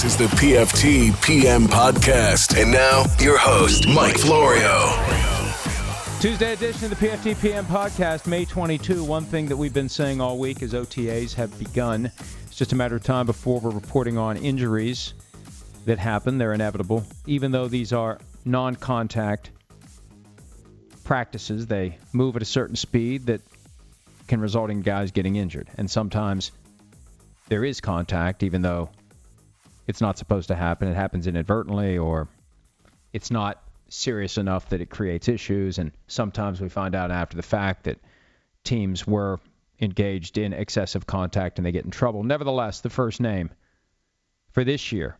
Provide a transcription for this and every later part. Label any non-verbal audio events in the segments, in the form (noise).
This is the PFT PM podcast. And now, your host, Mike Florio. Tuesday edition of the PFT PM podcast, May 22. One thing that we've been saying all week is OTAs have begun. It's just a matter of time before we're reporting on injuries that happen. They're inevitable. Even though these are non contact practices, they move at a certain speed that can result in guys getting injured. And sometimes there is contact, even though it's not supposed to happen. It happens inadvertently or it's not serious enough that it creates issues. And sometimes we find out after the fact that teams were engaged in excessive contact and they get in trouble. Nevertheless, the first name for this year,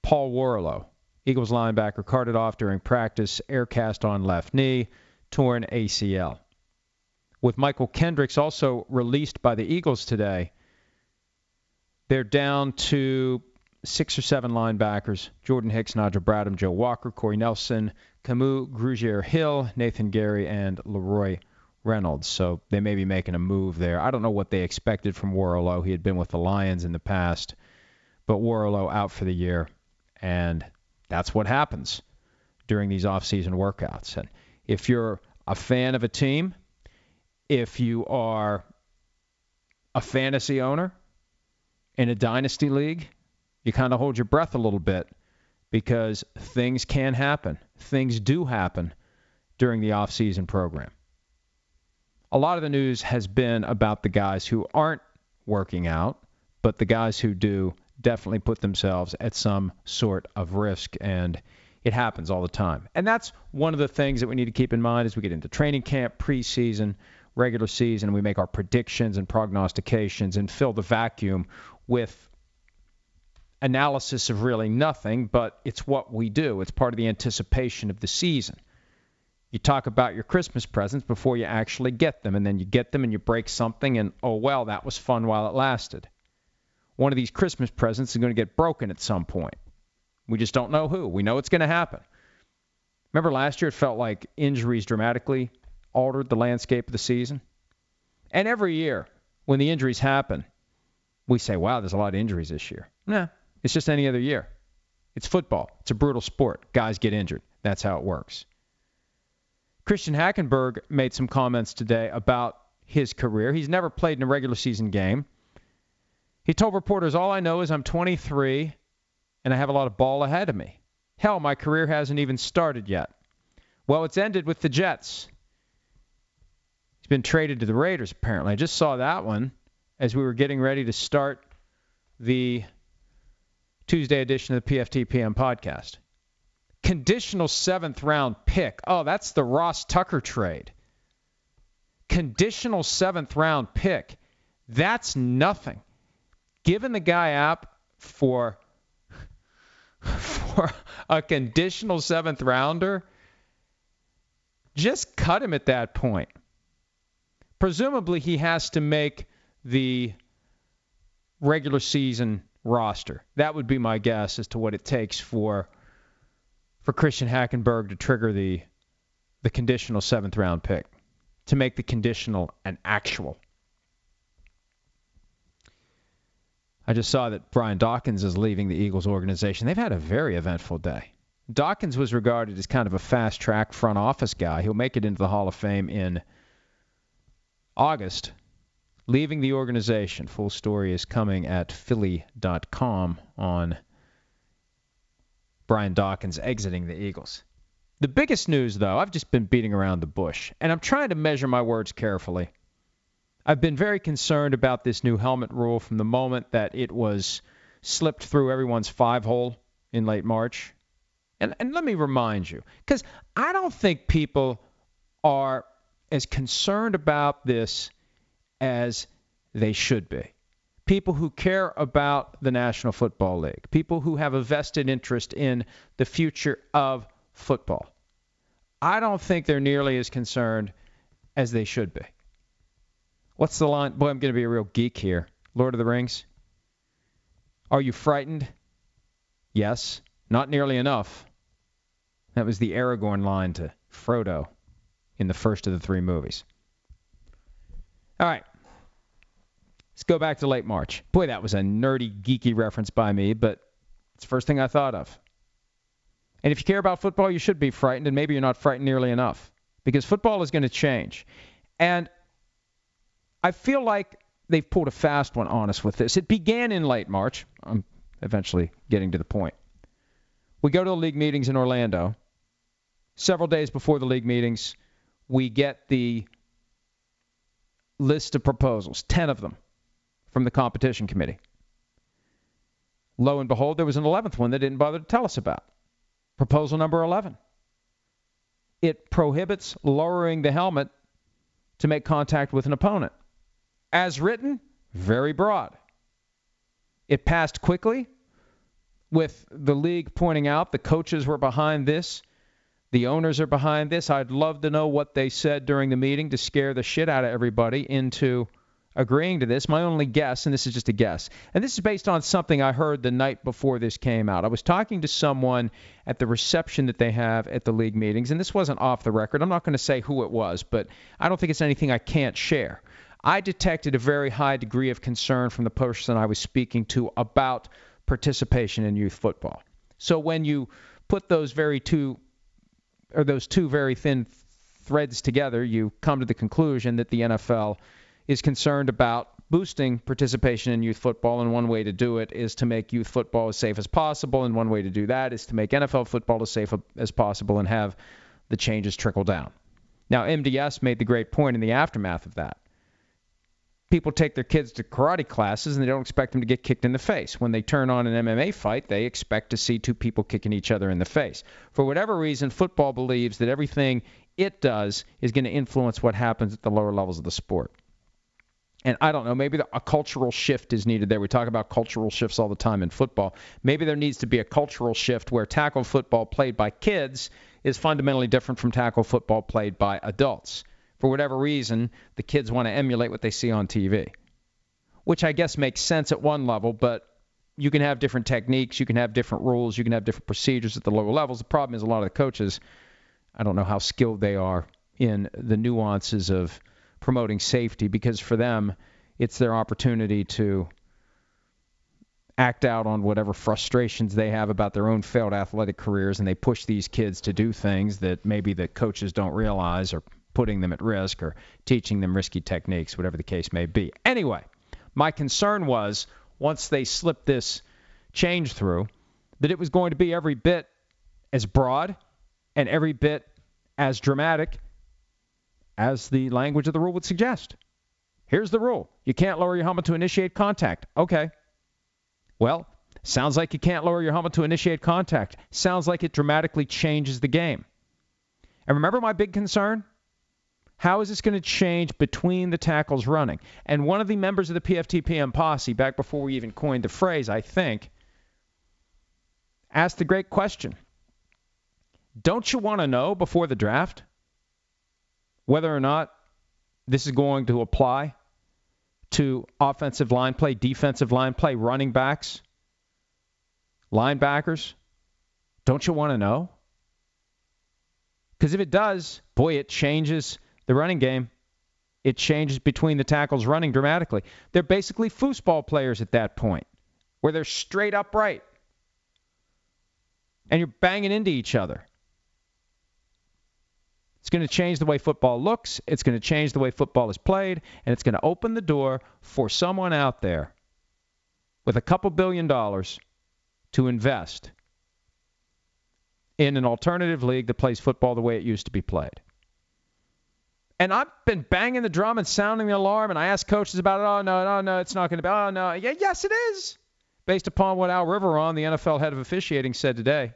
Paul Worrilow, Eagles linebacker, carted off during practice, air cast on left knee, torn ACL. With Mychal Kendricks also released by the Eagles today, they're down to six or seven linebackers Jordan Hicks, Nigel Bradham, Joe Walker, Corey Nelson, Camus, Grugier Hill, Nathan Gerry, and Leroy Reynolds. So they may be making a move there. I don't know what they expected from Worrilow. He had been with the Lions in the past, but Worrilow out for the year. And that's what happens during these off-season workouts. And if you're a fan of a team, if you are a fantasy owner in a dynasty league, you kind of hold your breath a little bit because things can happen. Things do happen during the off-season program. A lot of the news has been about the guys who aren't working out, but the guys who do definitely put themselves at some sort of risk and it happens all the time. And that's one of the things that we need to keep in mind as we get into training camp, preseason, regular season, we make our predictions and prognostications and fill the vacuum with analysis of really nothing, but it's what we do. It's part of the anticipation of the season. You talk about your Christmas presents before you actually get them, and then you get them and you break something, and oh, well, that was fun while it lasted. One of these Christmas presents is going to get broken at some point. We just don't know who. We know it's going to happen. Remember last year, it felt like injuries dramatically altered the landscape of the season? And every year, when the injuries happen, we say, wow, there's a lot of injuries this year. Nah, it's just any other year. It's football. It's a brutal sport. Guys get injured. That's how it works. Christian Hackenberg made some comments today about his career. He's never played in a regular season game. He told reporters, All I know is I'm 23 and I have a lot of ball ahead of me. Hell, my career hasn't even started yet. Well, it's ended with the Jets. He's been traded to the Raiders, apparently. I just saw that one as we were getting ready to start the Tuesday edition of the PFTPM podcast. Conditional seventh round pick. Oh, that's the Ross Tucker trade. Conditional seventh round pick. That's nothing. Giving the guy up for for a conditional seventh rounder, just cut him at that point. Presumably, he has to make the regular season roster. That would be my guess as to what it takes for for Christian Hackenberg to trigger the the conditional seventh round pick to make the conditional an actual. I just saw that Brian Dawkins is leaving the Eagles organization. They've had a very eventful day. Dawkins was regarded as kind of a fast track front office guy. He'll make it into the Hall of Fame in August leaving the organization. Full story is coming at Philly.com on Brian Dawkins exiting the Eagles. The biggest news, though, I've just been beating around the bush, and I'm trying to measure my words carefully. I've been very concerned about this new helmet rule from the moment that it was slipped through everyone's five hole in late March. And, and let me remind you, because I don't think people are as concerned about this as they should be. People who care about the National Football League, people who have a vested interest in the future of football. I don't think they're nearly as concerned as they should be. What's the line? Boy, I'm going to be a real geek here. Lord of the Rings. Are you frightened? Yes. Not nearly enough. That was the Aragorn line to Frodo in the first of the three movies. All right. Let's go back to late March. Boy, that was a nerdy, geeky reference by me, but it's the first thing I thought of. And if you care about football, you should be frightened, and maybe you're not frightened nearly enough because football is going to change. And I feel like they've pulled a fast one on us with this. It began in late March. I'm eventually getting to the point. We go to the league meetings in Orlando. Several days before the league meetings, we get the list of proposals, 10 of them, from the competition committee. Lo and behold, there was an 11th one they didn't bother to tell us about. Proposal number 11. It prohibits lowering the helmet to make contact with an opponent. As written, very broad. It passed quickly, with the league pointing out the coaches were behind this, the owners are behind this. I'd love to know what they said during the meeting to scare the shit out of everybody into agreeing to this. My only guess, and this is just a guess, and this is based on something I heard the night before this came out. I was talking to someone at the reception that they have at the league meetings, and this wasn't off the record. I'm not going to say who it was, but I don't think it's anything I can't share. I detected a very high degree of concern from the person I was speaking to about participation in youth football. So when you put those very two or those two very thin threads together, you come to the conclusion that the NFL is concerned about boosting participation in youth football, and one way to do it is to make youth football as safe as possible, and one way to do that is to make NFL football as safe as possible and have the changes trickle down. Now, MDS made the great point in the aftermath of that people take their kids to karate classes and they don't expect them to get kicked in the face. When they turn on an MMA fight, they expect to see two people kicking each other in the face. For whatever reason, football believes that everything it does is going to influence what happens at the lower levels of the sport. And I don't know, maybe the, a cultural shift is needed there. We talk about cultural shifts all the time in football. Maybe there needs to be a cultural shift where tackle football played by kids is fundamentally different from tackle football played by adults for whatever reason, the kids want to emulate what they see on TV, which I guess makes sense at one level, but you can have different techniques, you can have different rules, you can have different procedures at the lower levels. The problem is a lot of the coaches, I don't know how skilled they are in the nuances of promoting safety because for them, it's their opportunity to act out on whatever frustrations they have about their own failed athletic careers and they push these kids to do things that maybe the coaches don't realize or putting them at risk or teaching them risky techniques, whatever the case may be. Anyway, my concern was once they slipped this change through, that it was going to be every bit as broad and every bit as dramatic as the language of the rule would suggest. Here's the rule you can't lower your helmet to initiate contact. Okay. Well, sounds like you can't lower your helmet to initiate contact. Sounds like it dramatically changes the game. And remember my big concern? How is this going to change between the tackles running? And one of the members of the PFTPM posse, back before we even coined the phrase, I think, asked the great question Don't you want to know before the draft whether or not this is going to apply to offensive line play, defensive line play, running backs, linebackers? Don't you want to know? Because if it does, boy, it changes the running game, it changes between the tackles running dramatically. They're basically foosball players at that point, where they're straight upright. And you're banging into each other. It's going to change the way football looks. It's going to change the way football is played. And it's going to open the door for someone out there with a couple billion dollars to invest in an alternative league that plays football the way it used to be played. And I've been banging the drum and sounding the alarm, and I asked coaches about it. Oh, no, no, no, it's not going to be. Oh, no. Yeah, yes, it is, based upon what Al Riveron, the NFL head of officiating, said today.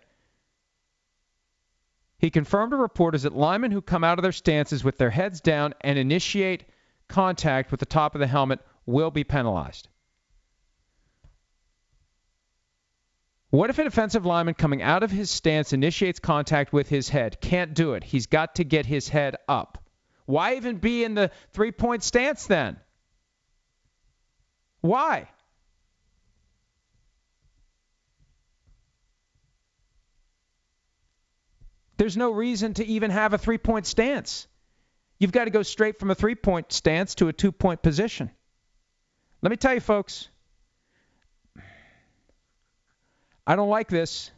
He confirmed to reporters that linemen who come out of their stances with their heads down and initiate contact with the top of the helmet will be penalized. What if a defensive lineman coming out of his stance initiates contact with his head? Can't do it. He's got to get his head up. Why even be in the three point stance then? Why? There's no reason to even have a three point stance. You've got to go straight from a three point stance to a two point position. Let me tell you, folks, I don't like this.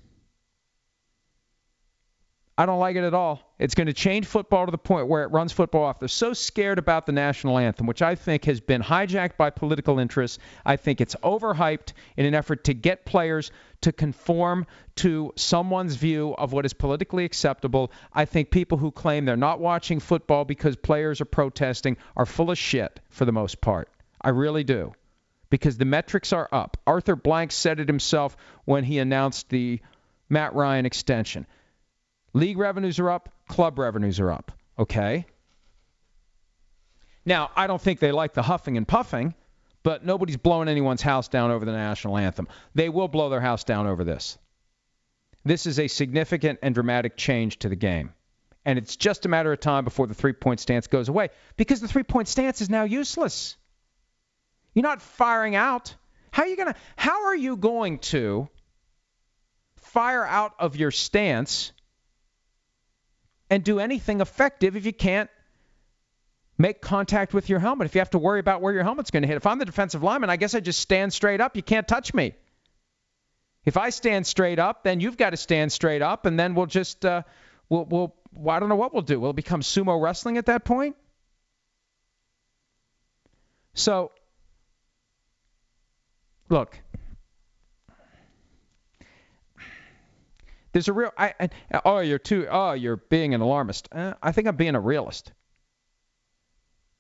I don't like it at all. It's going to change football to the point where it runs football off. They're so scared about the national anthem, which I think has been hijacked by political interests. I think it's overhyped in an effort to get players to conform to someone's view of what is politically acceptable. I think people who claim they're not watching football because players are protesting are full of shit for the most part. I really do. Because the metrics are up. Arthur Blank said it himself when he announced the Matt Ryan extension. League revenues are up, club revenues are up. Okay? Now, I don't think they like the huffing and puffing, but nobody's blowing anyone's house down over the national anthem. They will blow their house down over this. This is a significant and dramatic change to the game. And it's just a matter of time before the three point stance goes away because the three point stance is now useless. You're not firing out. How are you going to how are you going to fire out of your stance and do anything effective if you can't make contact with your helmet. If you have to worry about where your helmet's going to hit. If I'm the defensive lineman, I guess I just stand straight up. You can't touch me. If I stand straight up, then you've got to stand straight up, and then we'll just uh, we'll we'll well, I don't know what we'll do. Will it become sumo wrestling at that point? So, look, There's a real. I, I, oh, you're too. Oh, you're being an alarmist. Uh, I think I'm being a realist.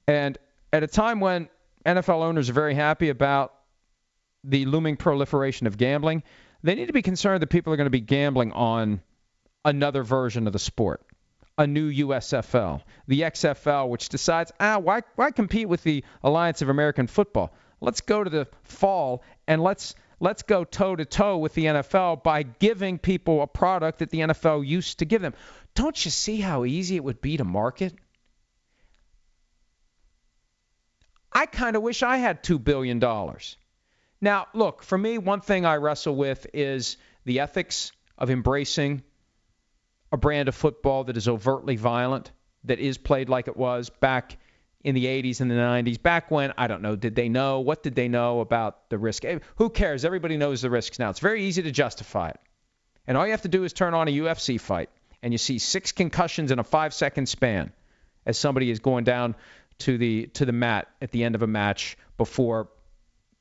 And at a time when NFL owners are very happy about the looming proliferation of gambling, they need to be concerned that people are going to be gambling on another version of the sport, a new USFL, the XFL, which decides, ah, why, why compete with the Alliance of American Football? Let's go to the fall and let's let's go toe to toe with the NFL by giving people a product that the NFL used to give them. Don't you see how easy it would be to market? I kind of wish I had $2 billion. Now, look, for me, one thing I wrestle with is the ethics of embracing a brand of football that is overtly violent, that is played like it was back in the 80s and the 90s. Back when, I don't know, did they know? What did they know about the risk? Eh, who cares? Everybody knows the risks now. It's very easy to justify it. And all you have to do is turn on a UFC fight, and you see six concussions in a five second span as somebody is going down to the to the mat at the end of a match before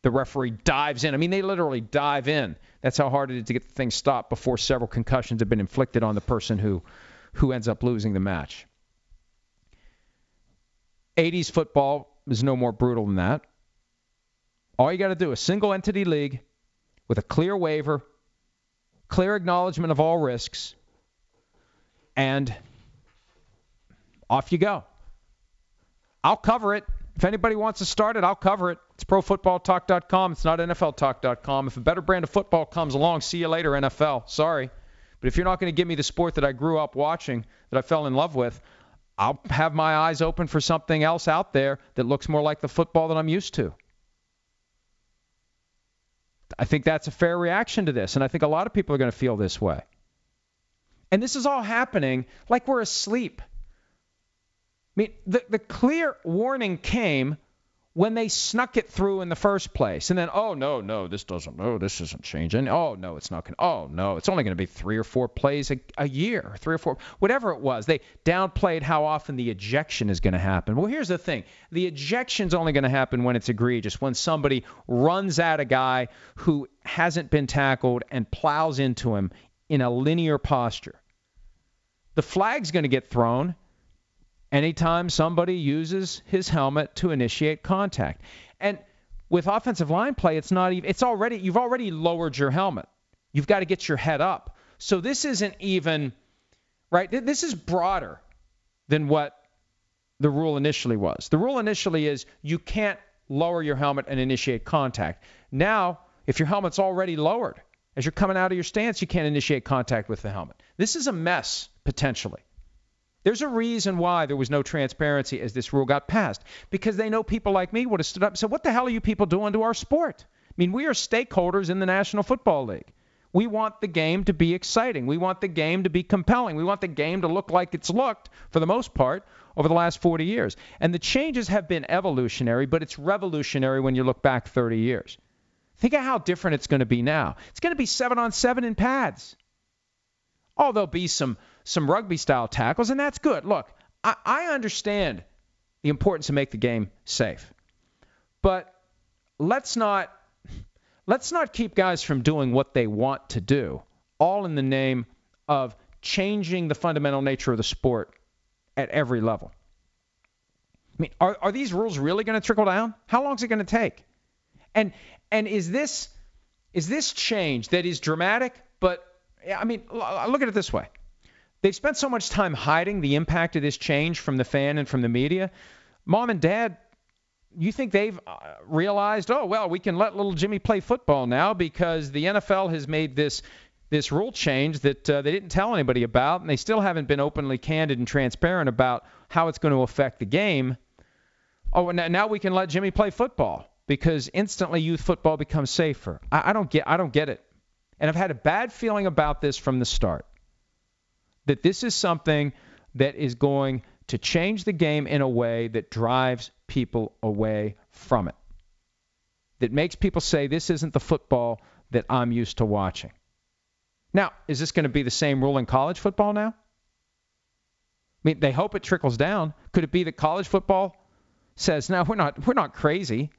the referee dives in. I mean, they literally dive in. That's how hard it is to get the thing stopped before several concussions have been inflicted on the person who who ends up losing the match. 80s football is no more brutal than that. All you got to do is a single entity league with a clear waiver, clear acknowledgement of all risks, and off you go. I'll cover it. If anybody wants to start it, I'll cover it. It's profootballtalk.com. It's not NFLtalk.com. If a better brand of football comes along, see you later, NFL. Sorry. But if you're not going to give me the sport that I grew up watching, that I fell in love with, I'll have my eyes open for something else out there that looks more like the football that I'm used to. I think that's a fair reaction to this, and I think a lot of people are going to feel this way. And this is all happening like we're asleep. I mean, the, the clear warning came when they snuck it through in the first place. And then, oh, no, no, this doesn't, no, this isn't changing. Oh, no, it's not going to, oh, no, it's only going to be three or four plays a, a year, three or four, whatever it was. They downplayed how often the ejection is going to happen. Well, here's the thing the ejection's only going to happen when it's egregious, when somebody runs at a guy who hasn't been tackled and plows into him in a linear posture. The flag's going to get thrown anytime somebody uses his helmet to initiate contact. And with offensive line play, it's not even it's already you've already lowered your helmet. You've got to get your head up. So this isn't even right. This is broader than what the rule initially was. The rule initially is you can't lower your helmet and initiate contact. Now, if your helmet's already lowered, as you're coming out of your stance, you can't initiate contact with the helmet. This is a mess, potentially. There's a reason why there was no transparency as this rule got passed, because they know people like me would have stood up and said, What the hell are you people doing to our sport? I mean, we are stakeholders in the National Football League. We want the game to be exciting. We want the game to be compelling. We want the game to look like it's looked, for the most part, over the last 40 years. And the changes have been evolutionary, but it's revolutionary when you look back 30 years. Think of how different it's going to be now. It's going to be seven on seven in pads. Oh, there'll be some some rugby style tackles, and that's good. Look, I, I understand the importance to make the game safe, but let's not let's not keep guys from doing what they want to do, all in the name of changing the fundamental nature of the sport at every level. I mean, are, are these rules really going to trickle down? How long is it going to take? And and is this is this change that is dramatic? But I mean, look at it this way: they've spent so much time hiding the impact of this change from the fan and from the media. Mom and dad, you think they've uh, realized? Oh well, we can let little Jimmy play football now because the NFL has made this this rule change that uh, they didn't tell anybody about, and they still haven't been openly candid and transparent about how it's going to affect the game. Oh, now we can let Jimmy play football because instantly youth football becomes safer. I, I don't get I don't get it. And I've had a bad feeling about this from the start. That this is something that is going to change the game in a way that drives people away from it. That makes people say this isn't the football that I'm used to watching. Now, is this going to be the same rule in college football now? I mean, they hope it trickles down. Could it be that college football says, "No, we're not we're not crazy.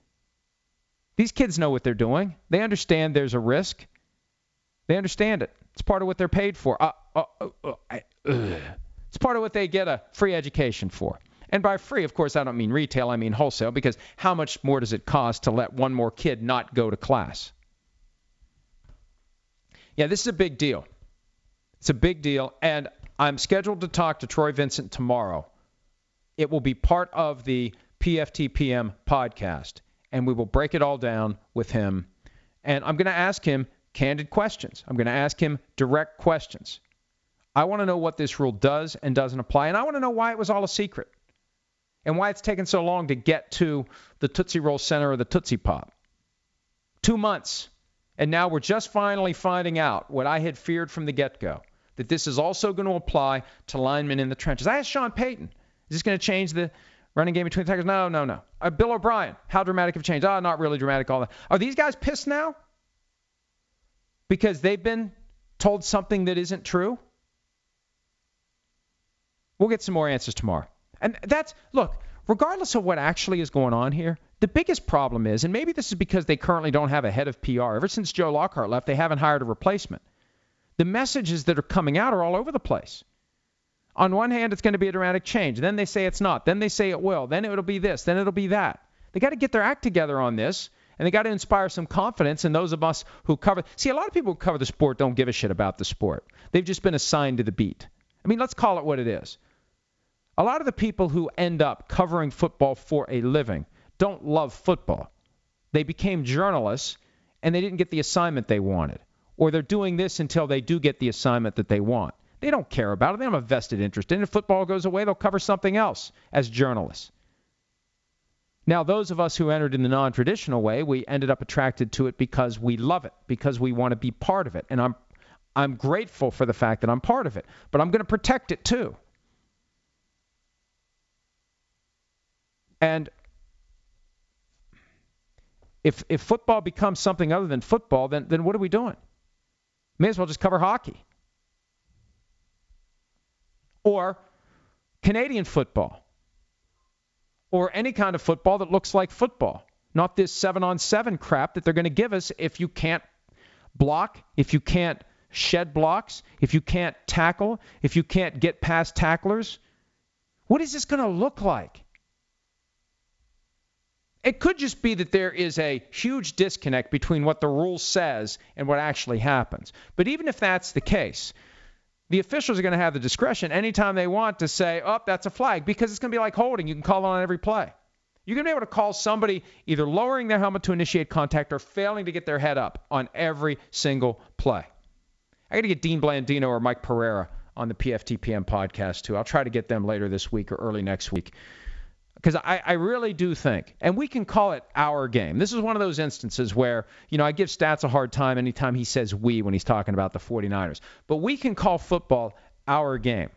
These kids know what they're doing. They understand there's a risk. They understand it. It's part of what they're paid for. Uh, uh, uh, uh it's part of what they get a free education for. And by free, of course, I don't mean retail, I mean wholesale, because how much more does it cost to let one more kid not go to class? Yeah, this is a big deal. It's a big deal. And I'm scheduled to talk to Troy Vincent tomorrow. It will be part of the PFTPM podcast and we will break it all down with him. And I'm going to ask him candid questions. I'm going to ask him direct questions. I want to know what this rule does and doesn't apply, and I want to know why it was all a secret and why it's taken so long to get to the Tootsie Roll Center or the Tootsie Pop. Two months. And now we're just finally finding out what I had feared from the get go that this is also going to apply to linemen in the trenches. I asked Sean Payton, is this going to change the Running game between the Tigers? No, no, no. Uh, Bill O'Brien, how dramatic of a change? Ah, oh, not really dramatic. All that. Are these guys pissed now? Because they've been told something that isn't true? We'll get some more answers tomorrow. And that's, look, regardless of what actually is going on here, the biggest problem is, and maybe this is because they currently don't have a head of PR. Ever since Joe Lockhart left, they haven't hired a replacement. The messages that are coming out are all over the place. On one hand, it's going to be a dramatic change. Then they say it's not. Then they say it will. Then it'll be this. Then it'll be that. They got to get their act together on this, and they got to inspire some confidence in those of us who cover. See, a lot of people who cover the sport don't give a shit about the sport. They've just been assigned to the beat. I mean, let's call it what it is. A lot of the people who end up covering football for a living don't love football. They became journalists and they didn't get the assignment they wanted. Or they're doing this until they do get the assignment that they want. They don't care about it. They don't have a vested interest in it. If football goes away, they'll cover something else as journalists. Now, those of us who entered in the non traditional way, we ended up attracted to it because we love it, because we want to be part of it. And I'm, I'm grateful for the fact that I'm part of it, but I'm going to protect it too. And if, if football becomes something other than football, then, then what are we doing? May as well just cover hockey or Canadian football or any kind of football that looks like football, not this seven on seven crap that they're going to give us if you can't block, if you can't shed blocks, if you can't tackle, if you can't get past tacklers. What is this going to look like? It could just be that there is a huge disconnect between what the rule says and what actually happens. But even if that's the case, the officials are going to have the discretion anytime they want to say, oh, that's a flag, because it's going to be like holding. You can call on every play. You're going to be able to call somebody either lowering their helmet to initiate contact or failing to get their head up on every single play. I got to get Dean Blandino or Mike Pereira on the PFTPM podcast too. I'll try to get them later this week or early next week. Because I, I really do think, and we can call it our game. This is one of those instances where, you know, I give Stats a hard time anytime he says we when he's talking about the 49ers. But we can call football our game.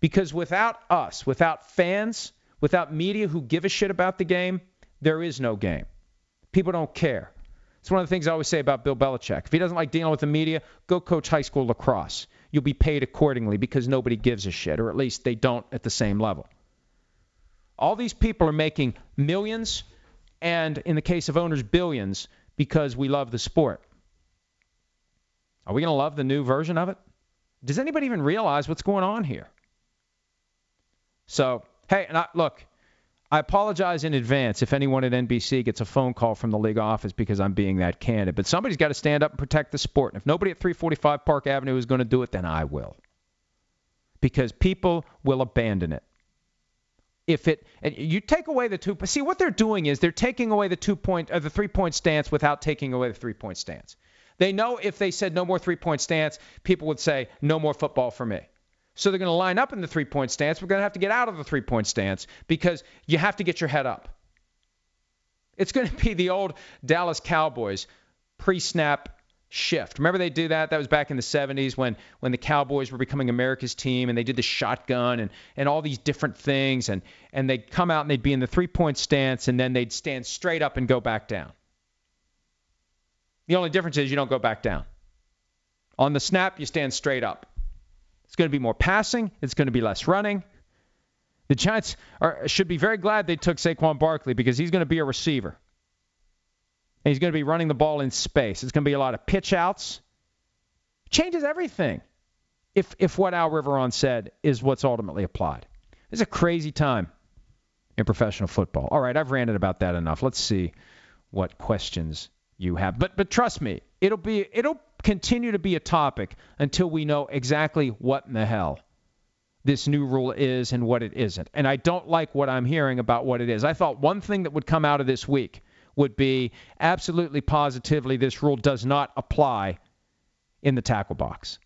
Because without us, without fans, without media who give a shit about the game, there is no game. People don't care. It's one of the things I always say about Bill Belichick. If he doesn't like dealing with the media, go coach high school lacrosse. You'll be paid accordingly because nobody gives a shit, or at least they don't at the same level. All these people are making millions, and in the case of owners, billions, because we love the sport. Are we going to love the new version of it? Does anybody even realize what's going on here? So, hey, and I, look, I apologize in advance if anyone at NBC gets a phone call from the league office because I'm being that candid. But somebody's got to stand up and protect the sport. And if nobody at 345 Park Avenue is going to do it, then I will. Because people will abandon it. If it and you take away the two, see what they're doing is they're taking away the two point or uh, the three point stance without taking away the three point stance. They know if they said no more three point stance, people would say no more football for me. So they're going to line up in the three point stance. We're going to have to get out of the three point stance because you have to get your head up. It's going to be the old Dallas Cowboys pre snap shift. Remember they do that? That was back in the 70s when when the Cowboys were becoming America's team and they did the shotgun and and all these different things and and they'd come out and they'd be in the three-point stance and then they'd stand straight up and go back down. The only difference is you don't go back down. On the snap, you stand straight up. It's going to be more passing. It's going to be less running. The Giants are, should be very glad they took Saquon Barkley because he's going to be a receiver. And he's going to be running the ball in space. It's going to be a lot of pitch outs. Changes everything if, if what Al Riveron said is what's ultimately applied. It's a crazy time in professional football. All right, I've ranted about that enough. Let's see what questions you have. But but trust me, it'll be it'll continue to be a topic until we know exactly what in the hell this new rule is and what it isn't. And I don't like what I'm hearing about what it is. I thought one thing that would come out of this week would be absolutely positively this rule does not apply in the tackle box.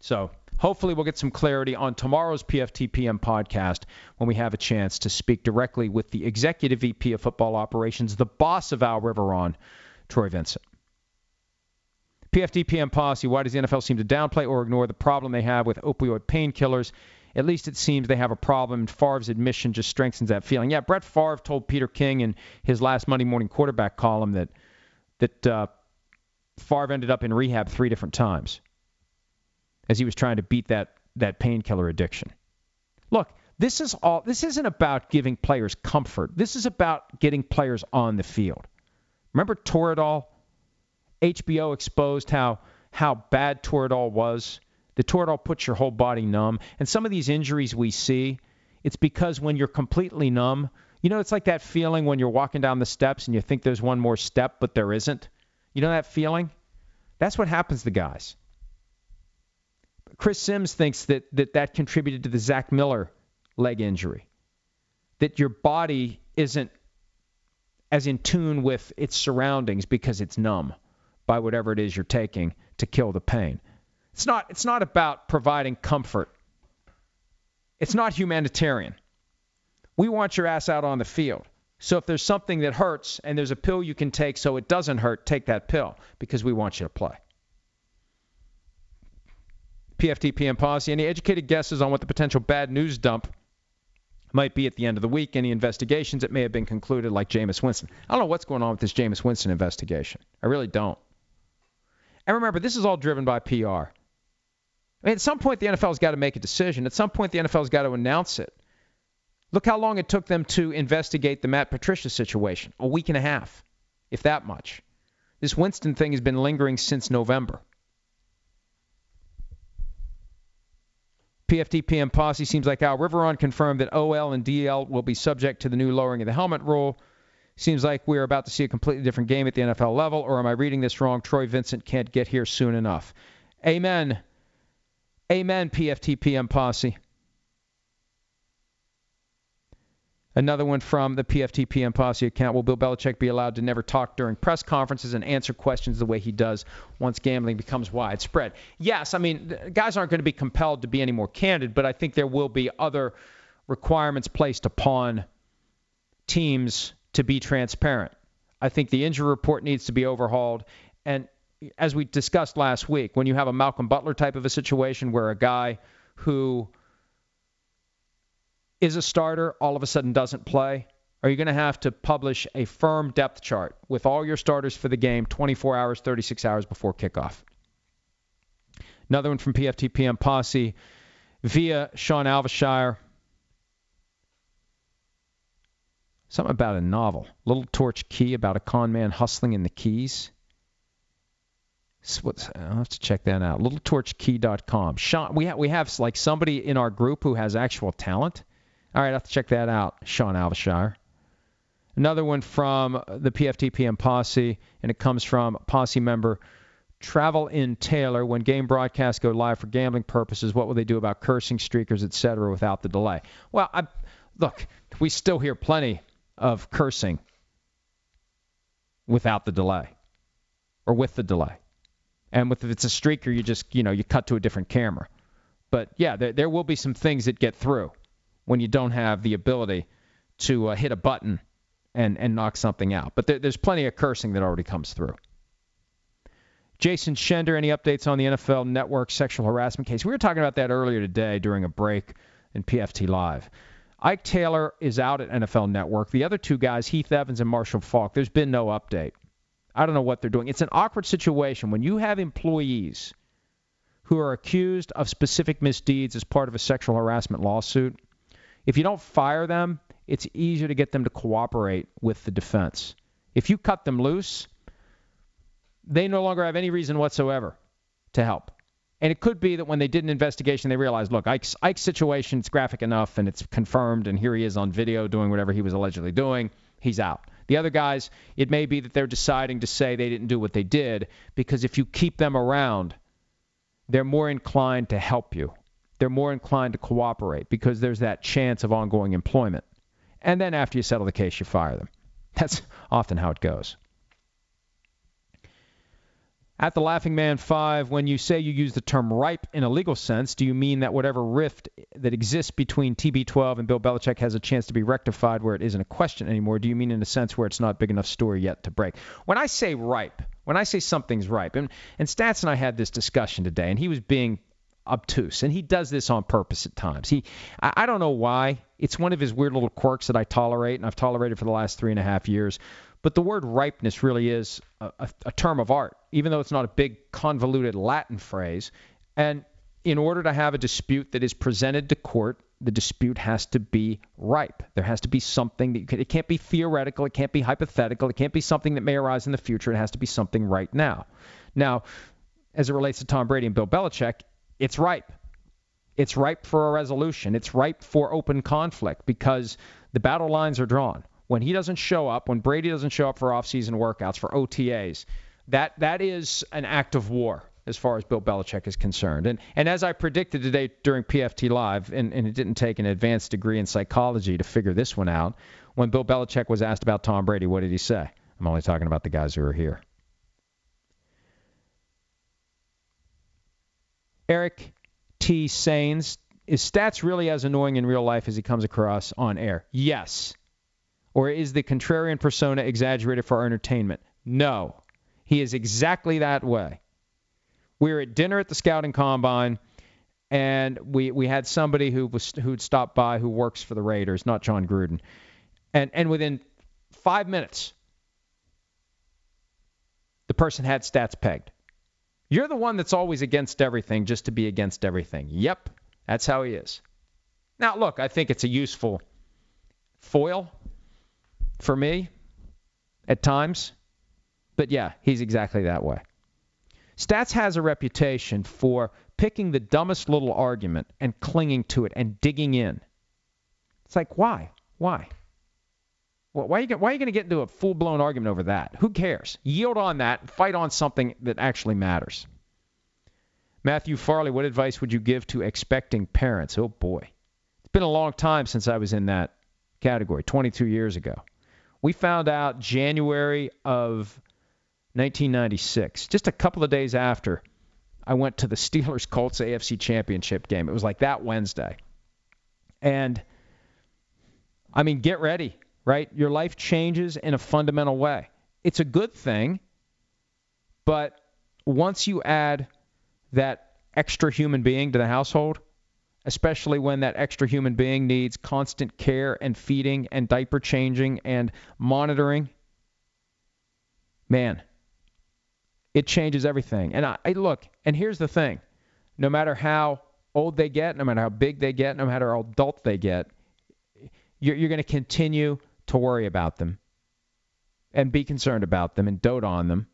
So hopefully we'll get some clarity on tomorrow's PFTPM podcast when we have a chance to speak directly with the executive VP of football operations, the boss of Al Riveron, Troy Vincent. PFTPM policy. Why does the NFL seem to downplay or ignore the problem they have with opioid painkillers? At least it seems they have a problem. Favre's admission just strengthens that feeling. Yeah, Brett Favre told Peter King in his last Monday morning quarterback column that that uh, Favre ended up in rehab three different times as he was trying to beat that that painkiller addiction. Look, this is all. This isn't about giving players comfort. This is about getting players on the field. Remember Toradol? HBO exposed how how bad Toradol was. The Toradol puts your whole body numb. And some of these injuries we see, it's because when you're completely numb, you know, it's like that feeling when you're walking down the steps and you think there's one more step, but there isn't. You know that feeling? That's what happens to guys. Chris Sims thinks that that, that contributed to the Zach Miller leg injury. That your body isn't as in tune with its surroundings because it's numb by whatever it is you're taking to kill the pain. It's not it's not about providing comfort. It's not humanitarian. We want your ass out on the field. So if there's something that hurts and there's a pill you can take so it doesn't hurt, take that pill because we want you to play. PFTPM policy. Any educated guesses on what the potential bad news dump might be at the end of the week? Any investigations that may have been concluded, like Jameis Winston? I don't know what's going on with this Jameis Winston investigation. I really don't. And remember, this is all driven by PR. I mean, at some point, the NFL's got to make a decision. At some point, the NFL's got to announce it. Look how long it took them to investigate the Matt Patricia situation a week and a half, if that much. This Winston thing has been lingering since November. PFTPM posse seems like Al Riveron confirmed that OL and DL will be subject to the new lowering of the helmet rule. Seems like we're about to see a completely different game at the NFL level, or am I reading this wrong? Troy Vincent can't get here soon enough. Amen. Amen, PFTPM posse. Another one from the PFT PM Posse account. Will Bill Belichick be allowed to never talk during press conferences and answer questions the way he does once gambling becomes widespread? Yes. I mean, guys aren't going to be compelled to be any more candid, but I think there will be other requirements placed upon teams to be transparent. I think the injury report needs to be overhauled. And as we discussed last week, when you have a Malcolm Butler type of a situation where a guy who is a starter all of a sudden doesn't play, are you going to have to publish a firm depth chart with all your starters for the game 24 hours, 36 hours before kickoff? Another one from PFTPM Posse via Sean Alvashire. Something about a novel. Little Torch Key about a con man hustling in the Keys. What's, I'll have to check that out. LittleTorchKey.com. Sean, we have we have like somebody in our group who has actual talent. All right, I have to check that out. Sean Alvashire. Another one from the PFTPM Posse, and it comes from Posse member Travel in Taylor. When game broadcasts go live for gambling purposes, what will they do about cursing, streakers, etc., without the delay? Well, I, look, we still hear plenty of cursing without the delay or with the delay. And with if it's a streaker, you just you know you cut to a different camera. But yeah, there, there will be some things that get through when you don't have the ability to uh, hit a button and and knock something out. But there, there's plenty of cursing that already comes through. Jason Schender, any updates on the NFL Network sexual harassment case? We were talking about that earlier today during a break in PFT Live. Ike Taylor is out at NFL Network. The other two guys, Heath Evans and Marshall Faulk, there's been no update. I don't know what they're doing. It's an awkward situation when you have employees who are accused of specific misdeeds as part of a sexual harassment lawsuit. If you don't fire them, it's easier to get them to cooperate with the defense. If you cut them loose, they no longer have any reason whatsoever to help. And it could be that when they did an investigation, they realized, look, Ike's, Ike's situation is graphic enough and it's confirmed, and here he is on video doing whatever he was allegedly doing. He's out. The other guys, it may be that they're deciding to say they didn't do what they did because if you keep them around, they're more inclined to help you. They're more inclined to cooperate because there's that chance of ongoing employment. And then after you settle the case, you fire them. That's often how it goes. At the Laughing Man 5, when you say you use the term ripe in a legal sense, do you mean that whatever rift that exists between TB12 and Bill Belichick has a chance to be rectified where it isn't a question anymore? Do you mean in a sense where it's not big enough story yet to break? When I say ripe, when I say something's ripe, and, and Stats and I had this discussion today, and he was being obtuse, and he does this on purpose at times. He, I, I don't know why. It's one of his weird little quirks that I tolerate, and I've tolerated for the last three and a half years. But the word ripeness really is a, a, a term of art, even though it's not a big convoluted Latin phrase. And in order to have a dispute that is presented to court, the dispute has to be ripe. There has to be something that can, it can't be theoretical, it can't be hypothetical, it can't be something that may arise in the future. It has to be something right now. Now, as it relates to Tom Brady and Bill Belichick, it's ripe. It's ripe for a resolution. It's ripe for open conflict because the battle lines are drawn when he doesn't show up, when Brady doesn't show up for offseason workouts, for OTAs, that that is an act of war as far as Bill Belichick is concerned. And and as I predicted today during PFT Live, and, and it didn't take an advanced degree in psychology to figure this one out, when Bill Belichick was asked about Tom Brady, what did he say? I'm only talking about the guys who are here. Eric T. Sains, is Stats really as annoying in real life as he comes across on air? Yes. Or is the contrarian persona exaggerated for our entertainment? No. He is exactly that way. We were at dinner at the scouting combine, and we, we had somebody who was who'd stopped by who works for the Raiders, not Jon Gruden. And and within five minutes, the person had stats pegged. You're the one that's always against everything just to be against everything. Yep, that's how he is. Now, look, I think it's a useful foil for me at times. But yeah, he's exactly that way. Stats has a reputation for picking the dumbest little argument and clinging to it and digging in. It's like, why? Why? Why are you, why are you going to get into a full blown argument over that? Who cares? Yield on that, fight on something that actually matters. Matthew Farley, what advice would you give to expecting parents? Oh boy. It's been a long time since I was in that category 22 years ago. We found out January of 1996, just a couple of days after I went to the Steelers Colts AFC Championship game. It was like that Wednesday. And I mean, get ready, right? Your life changes in a fundamental way. It's a good thing, but once you add that extra human being to the household, especially when that extra human being needs constant care and feeding and diaper changing and monitoring, man, it changes everything. And I, I, look, and here's the thing no matter how old they get, no matter how big they get, no matter how adult they get, you're, you're going to continue to worry about them and be concerned about them and dote on them.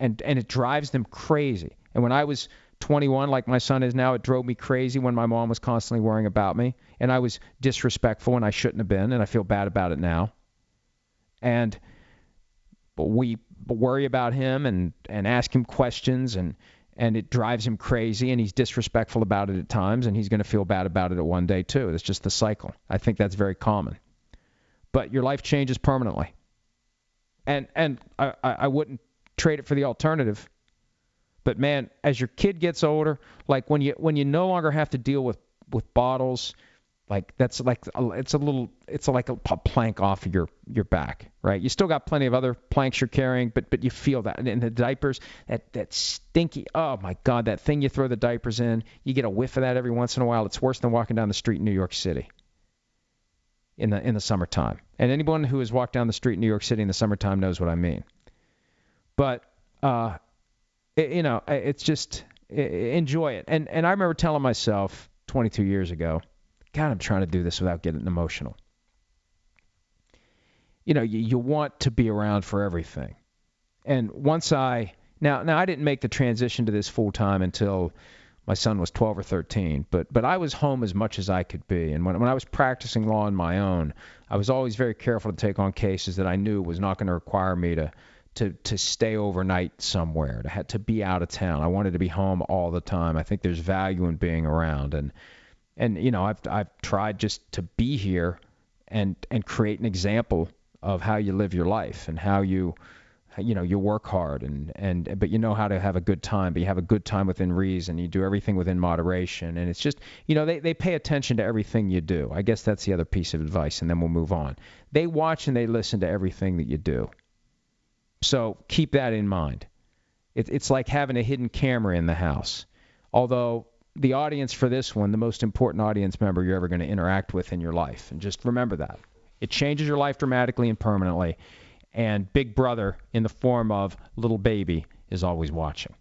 And, and it drives them crazy. And when I was 21, like my son is now, it drove me crazy when my mom was constantly worrying about me. And I was disrespectful and I shouldn't have been. And I feel bad about it now. And we worry about him and, and ask him questions and, and it drives him crazy and he's disrespectful about it at times and he's going to feel bad about it at one day too. It's just the cycle. I think that's very common. But your life changes permanently. And and I, I wouldn't trade it for the alternative. But man, as your kid gets older, like when you when you no longer have to deal with with bottles, like that's like a, it's a little it's like a plank off of your your back, right? You still got plenty of other planks you're carrying, but but you feel that and the diapers that that stinky. Oh my God, that thing you throw the diapers in, you get a whiff of that every once in a while. It's worse than walking down the street in New York City in the in the summertime. And anyone who has walked down the street in New York City in the summertime knows what I mean. But uh, you know, it's just enjoy it. And and I remember telling myself 22 years ago, God, I'm trying to do this without getting emotional. You know, you, you want to be around for everything. And once I now now I didn't make the transition to this full time until my son was 12 or 13, but but I was home as much as I could be. And when when I was practicing law on my own, I was always very careful to take on cases that I knew was not going to require me to to to stay overnight somewhere, to have to be out of town. I wanted to be home all the time. I think there's value in being around. And and you know, I've I've tried just to be here and and create an example of how you live your life and how you you know you work hard and and but you know how to have a good time but you have a good time within reason. You do everything within moderation. And it's just you know they, they pay attention to everything you do. I guess that's the other piece of advice and then we'll move on. They watch and they listen to everything that you do so keep that in mind it, it's like having a hidden camera in the house although the audience for this one the most important audience member you're ever going to interact with in your life and just remember that it changes your life dramatically and permanently and Big Brother in the form of little baby is always watching.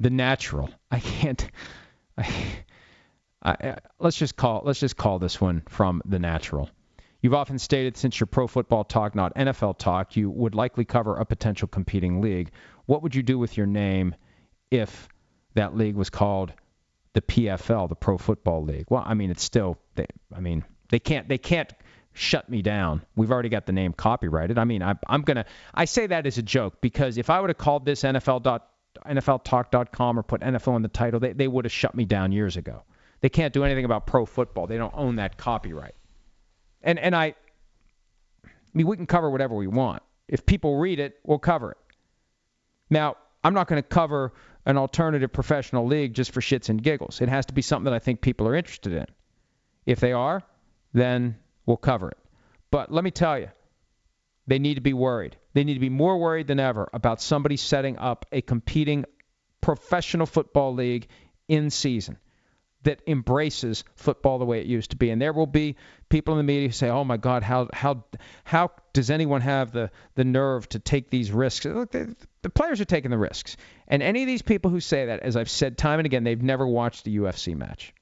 The natural. I can't. I, Let's just call let's just call this one from the natural. You've often stated since your pro football talk, not NFL talk, you would likely cover a potential competing league. What would you do with your name if that league was called the PFL, the Pro Football League. Well, I mean, it's still, they, I mean, they can't, they can't shut me down. We've already got the name copyrighted. I mean, I, I'm gonna, I say that as a joke because if I would have called this NFL dot, NFLTalk.com or put NFL in the title, they, they would have shut me down years ago. They can't do anything about pro football. They don't own that copyright. And and I, I mean, we can cover whatever we want. If people read it, we'll cover it. Now, I'm not going to cover an alternative professional league just for shits and giggles. It has to be something that I think people are interested in. If they are, then we'll cover it. But let me tell you, they need to be worried. They need to be more worried than ever about somebody setting up a competing professional football league in season that embraces football the way it used to be. And there will be people in the media who say, "Oh my God, how how how does anyone have the the nerve to take these risks?" Look, the, the players are taking the risks. And any of these people who say that, as I've said time and again, they've never watched a UFC match.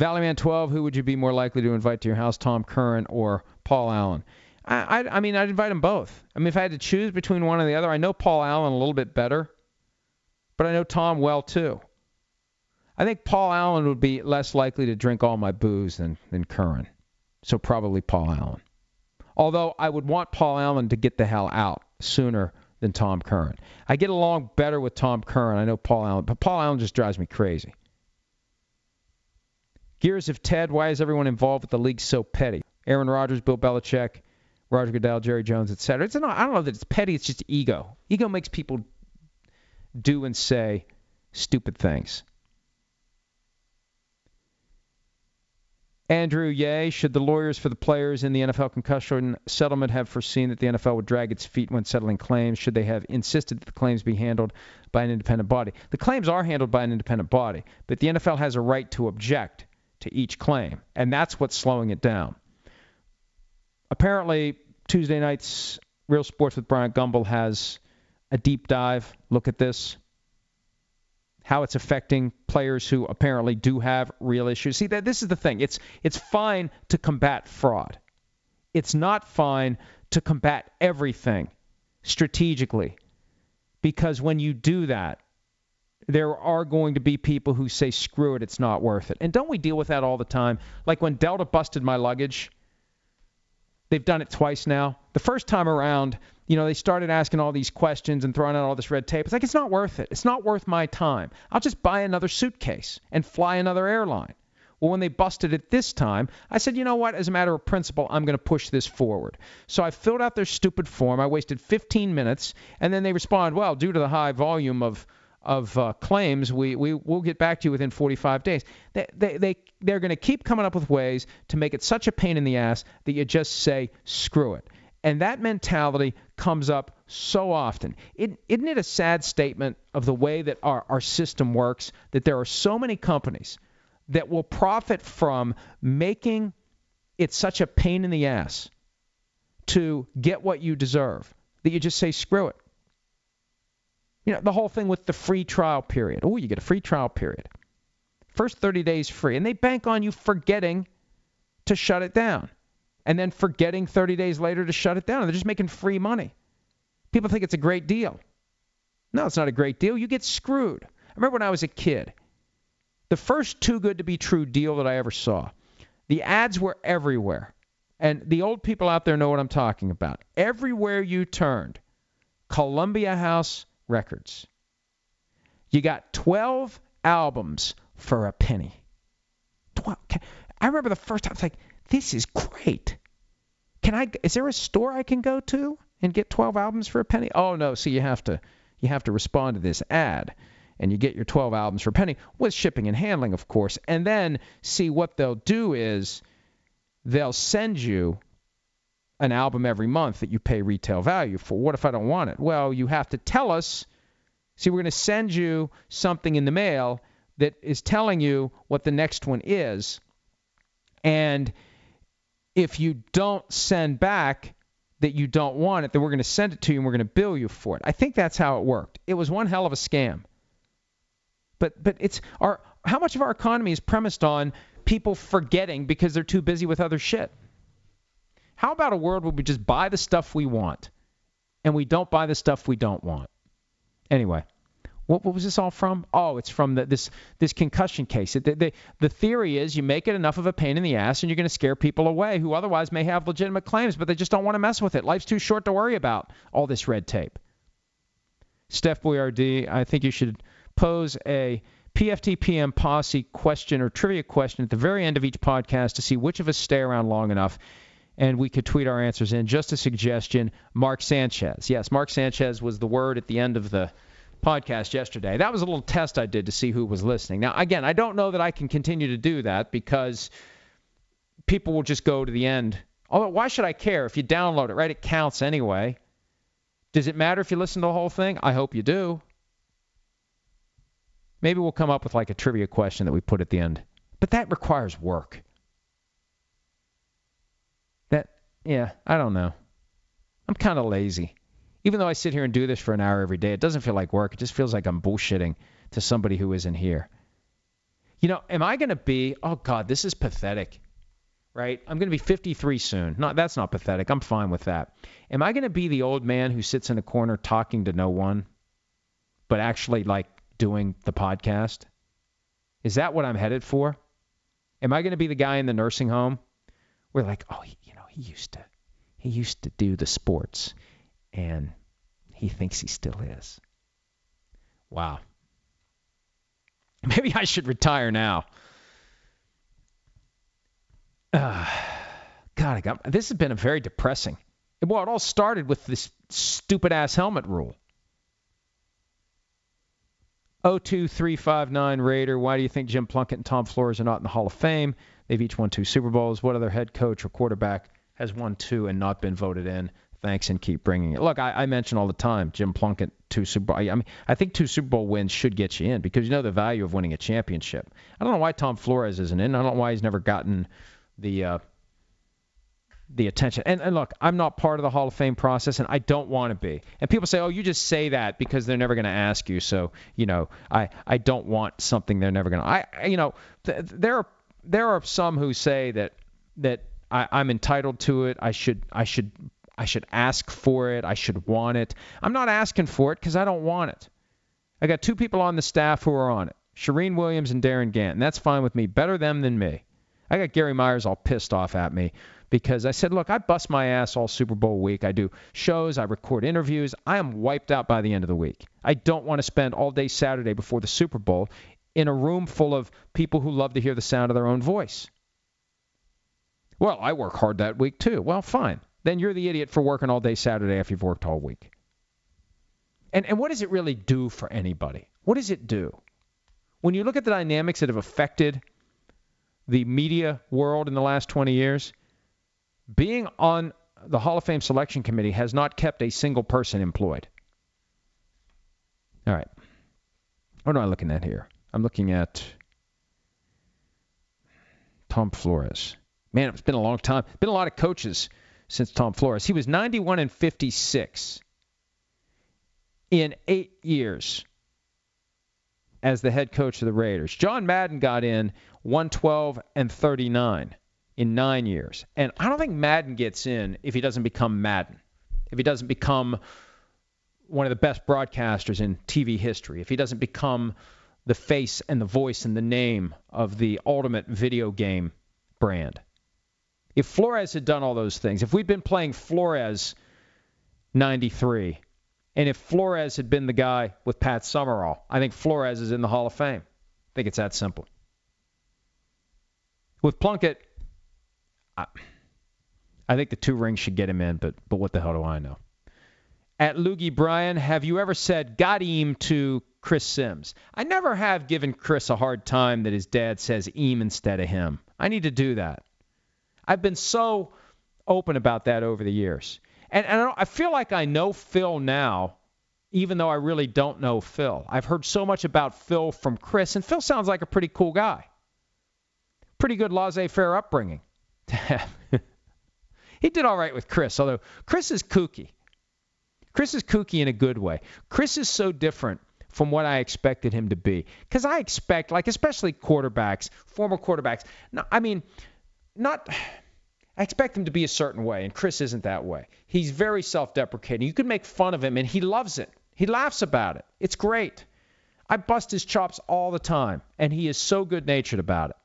Valleyman 12, who would you be more likely to invite to your house, Tom Curran or Paul Allen? I, I, I mean, I'd invite them both. I mean, if I had to choose between one and the other, I know Paul Allen a little bit better, but I know Tom well too. I think Paul Allen would be less likely to drink all my booze than, than Curran. So probably Paul Allen. Although I would want Paul Allen to get the hell out sooner than Tom Curran. I get along better with Tom Curran. I know Paul Allen, but Paul Allen just drives me crazy. Gears of Ted, why is everyone involved with the league so petty? Aaron Rodgers, Bill Belichick, Roger Goodell, Jerry Jones, etc. It's not, I don't know that it's petty. It's just ego. Ego makes people do and say stupid things. Andrew Ye, should the lawyers for the players in the NFL concussion settlement have foreseen that the NFL would drag its feet when settling claims? Should they have insisted that the claims be handled by an independent body? The claims are handled by an independent body, but the NFL has a right to object to each claim, and that's what's slowing it down. Apparently, Tuesday night's Real Sports with Bryant Gumbel has a deep dive look at this how it's affecting players who apparently do have real issues. See that this is the thing. It's it's fine to combat fraud. It's not fine to combat everything strategically. Because when you do that, there are going to be people who say screw it, it's not worth it. And don't we deal with that all the time? Like when Delta busted my luggage, they've done it twice now. The first time around, you know, they started asking all these questions and throwing out all this red tape. It's like, it's not worth it. It's not worth my time. I'll just buy another suitcase and fly another airline. Well, when they busted it this time, I said, you know what? As a matter of principle, I'm going to push this forward. So I filled out their stupid form. I wasted 15 minutes, and then they respond, well, due to the high volume of of uh, claims, we, we will get back to you within 45 days. They, they, they, they're going to keep coming up with ways to make it such a pain in the ass that you just say, screw it. And that mentality comes up so often. is not it a sad statement of the way that our, our system works that there are so many companies that will profit from making it such a pain in the ass to get what you deserve that you just say, screw it. You know, the whole thing with the free trial period. Oh, you get a free trial period. First 30 days free. And they bank on you forgetting to shut it down and then forgetting 30 days later to shut it down. They're just making free money. People think it's a great deal. No, it's not a great deal. You get screwed. I remember when I was a kid, the first too good to be true deal that I ever saw. The ads were everywhere. And the old people out there know what I'm talking about. Everywhere you turned, Columbia House Records. You got 12 albums for a penny. 12. I remember the first time, I was like, this is great. Can I? Is there a store I can go to and get 12 albums for a penny? Oh no, see you have to you have to respond to this ad and you get your 12 albums for a penny with shipping and handling, of course. And then see what they'll do is they'll send you an album every month that you pay retail value for. What if I don't want it? Well, you have to tell us. See, we're going to send you something in the mail that is telling you what the next one is. And if you don't send back that you don't want it, then we're going to send it to you and we're going to bill you for it. I think that's how it worked. It was one hell of a scam. But but it's our how much of our economy is premised on people forgetting because they're too busy with other shit? How about a world where we just buy the stuff we want and we don't buy the stuff we don't want? Anyway, what, what was this all from? Oh, it's from the, this this concussion case. The, the, the theory is you make it enough of a pain in the ass, and you're going to scare people away who otherwise may have legitimate claims, but they just don't want to mess with it. Life's too short to worry about all this red tape. Steph Boyardee, I think you should pose a PFTPM posse question or trivia question at the very end of each podcast to see which of us stay around long enough and we could tweet our answers in. Just a suggestion, Mark Sanchez. Yes, Mark Sanchez was the word at the end of the podcast yesterday. That was a little test I did to see who was listening. Now, again, I don't know that I can continue to do that because people will just go to the end. Although, why should I care if you download it, right? It counts anyway. Does it matter if you listen to the whole thing? I hope you do. Maybe we'll come up with like a trivia question that we put at the end. But that requires work. That, yeah, I don't know. I'm kind of lazy even though I sit here and do this for an hour every day, it doesn't feel like work. It just feels like I'm bullshitting to somebody who isn't here. You know, am I going to be, oh God, this is pathetic, right? I'm going to be 53 soon. Not, that's not pathetic. I'm fine with that. Am I going to be the old man who sits in a corner talking to no one, but actually like doing the podcast? Is that what I'm headed for? Am I going to be the guy in the nursing home? We're like, oh, you know, he used to, he used to do the sports and he thinks he still is. Wow. (laughs) Maybe I should retire now. Uh, (sighs) God, I got, this has been a very depressing. Well, it all started with this stupid ass helmet rule. 02359 Raider, why do you think Jim Plunkett and Tom Flores are not in the Hall of Fame? They've each won two Super Bowls. What other head coach or quarterback has won two and not been voted in? Thanks and keep bringing it. Look, I, I mention all the time Jim Plunkett, two Super Bowl. I mean, I think two Super Bowl wins should get you in because you know the value of winning a championship. I don't know why Tom Flores isn't in. I don't know why he's never gotten the uh, the attention. And, and look, I'm not part of the Hall of Fame process, and I don't want to be. And people say, "Oh, you just say that because they're never going to ask you." So, you know, I I don't want something they're never going to. I you know, th- there are there are some who say that that I, I'm entitled to it. I should I should I should ask for it. I should want it. I'm not asking for it because I don't want it. I got two people on the staff who are on it. Charean Williams and Darin Gantt. and that's fine with me. Better them than me. I got Gary Myers all pissed off at me because I said, look, I bust my ass all Super Bowl week. I do shows, I record interviews. I am wiped out by the end of the week. I don't want to spend all day Saturday before the Super Bowl in a room full of people who love to hear the sound of their own voice. Well, I work hard that week too. Well, fine. Then you're the idiot for working all day Saturday after you've worked all week. And, and what does it really do for anybody? What does it do? When you look at the dynamics that have affected the media world in the last 20 years, being on the Hall of Fame selection committee has not kept a single person employed. All right. What am I looking at here? I'm looking at Tom Flores. Man, it's been a long time. Been a lot of coaches since Tom Flores. He was 91 and 56 in eight years as the head coach of the Raiders. John Madden got in 112 and 39 in nine years. And I don't think Madden gets in if he doesn't become Madden, if he doesn't become one of the best broadcasters in TV history, if he doesn't become the face and the voice and the name of the ultimate video game brand. If Flores had done all those things, if we'd been playing Flores 93, and if Flores had been the guy with Pat Summerall, I think Flores is in the Hall of Fame. I think it's that simple. With Plunkett, I, I think the two rings should get him in, but but what the hell do I know? At Loogie Bryan, have you ever said got him to Chris Sims? I never have given Chris a hard time that his dad says eam instead of him. I need to do that. I've been so open about that over the years. And, and I feel like I know Phil now, even though I really don't know Phil. I've heard so much about Phil from Chris, and Phil sounds like a pretty cool guy. Pretty good laissez faire upbringing. (laughs) he did all right with Chris, although Chris is kooky. Chris is kooky in a good way. Chris is so different from what I expected him to be. Because I expect, like, especially quarterbacks, former quarterbacks. I mean, not. I expect him to be a certain way, and Chris isn't that way. He's very self deprecating. You can make fun of him, and he loves it. He laughs about it. It's great. I bust his chops all the time, and he is so good natured about it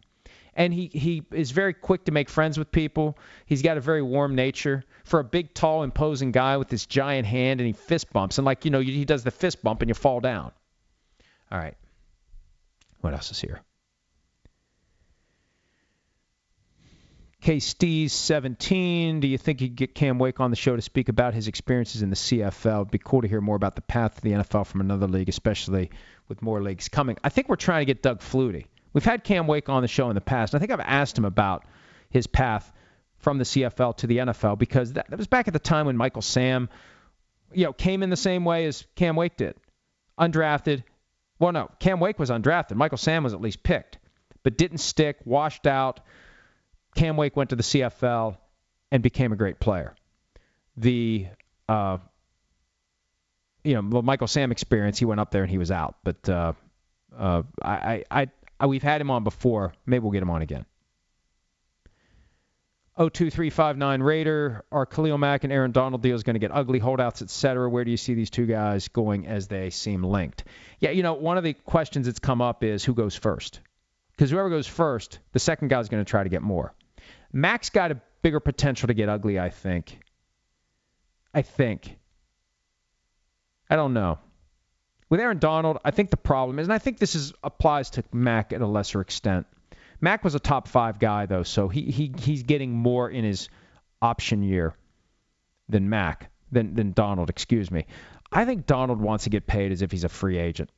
and he, he is very quick to make friends with people. He's got a very warm nature. For a big, tall, imposing guy with this giant hand, and he fist bumps, and like you know, he does the fist bump, and you fall down. All right. What else is here? K. Stees, 17. Do you think you would get Cam Wake on the show to speak about his experiences in the CFL? It'd be cool to hear more about the path to the NFL from another league, especially with more leagues coming. I think we're trying to get Doug Flutie. We've had Cam Wake on the show in the past. I think I've asked him about his path from the CFL to the NFL because that, that was back at the time when Michael Sam, you know, came in the same way as Cam Wake did, undrafted. Well, no, Cam Wake was undrafted. Michael Sam was at least picked, but didn't stick, washed out. Cam Wake went to the CFL and became a great player. The uh, you know, the Michael Sam experience, he went up there and he was out. But uh, uh, I, I, uh, we've had him on before. Maybe we'll get him on again. 02359 Raider. Are Khalil Mack and Aaron Donald deals going to get ugly? Holdouts, etc. Where do you see these two guys going as they seem linked? Yeah, you know, one of the questions that's come up is who goes first. Because whoever goes first, the second guy's going to try to get more. Mack's got a bigger potential to get ugly, I think. I think. I don't know. With Aaron Donald, I think the problem is, and I think this is applies to Mack at a lesser extent. Mack was a top five guy though, so he, he he's getting more in his option year than Mack than than Donald. Excuse me. I think Donald wants to get paid as if he's a free agent.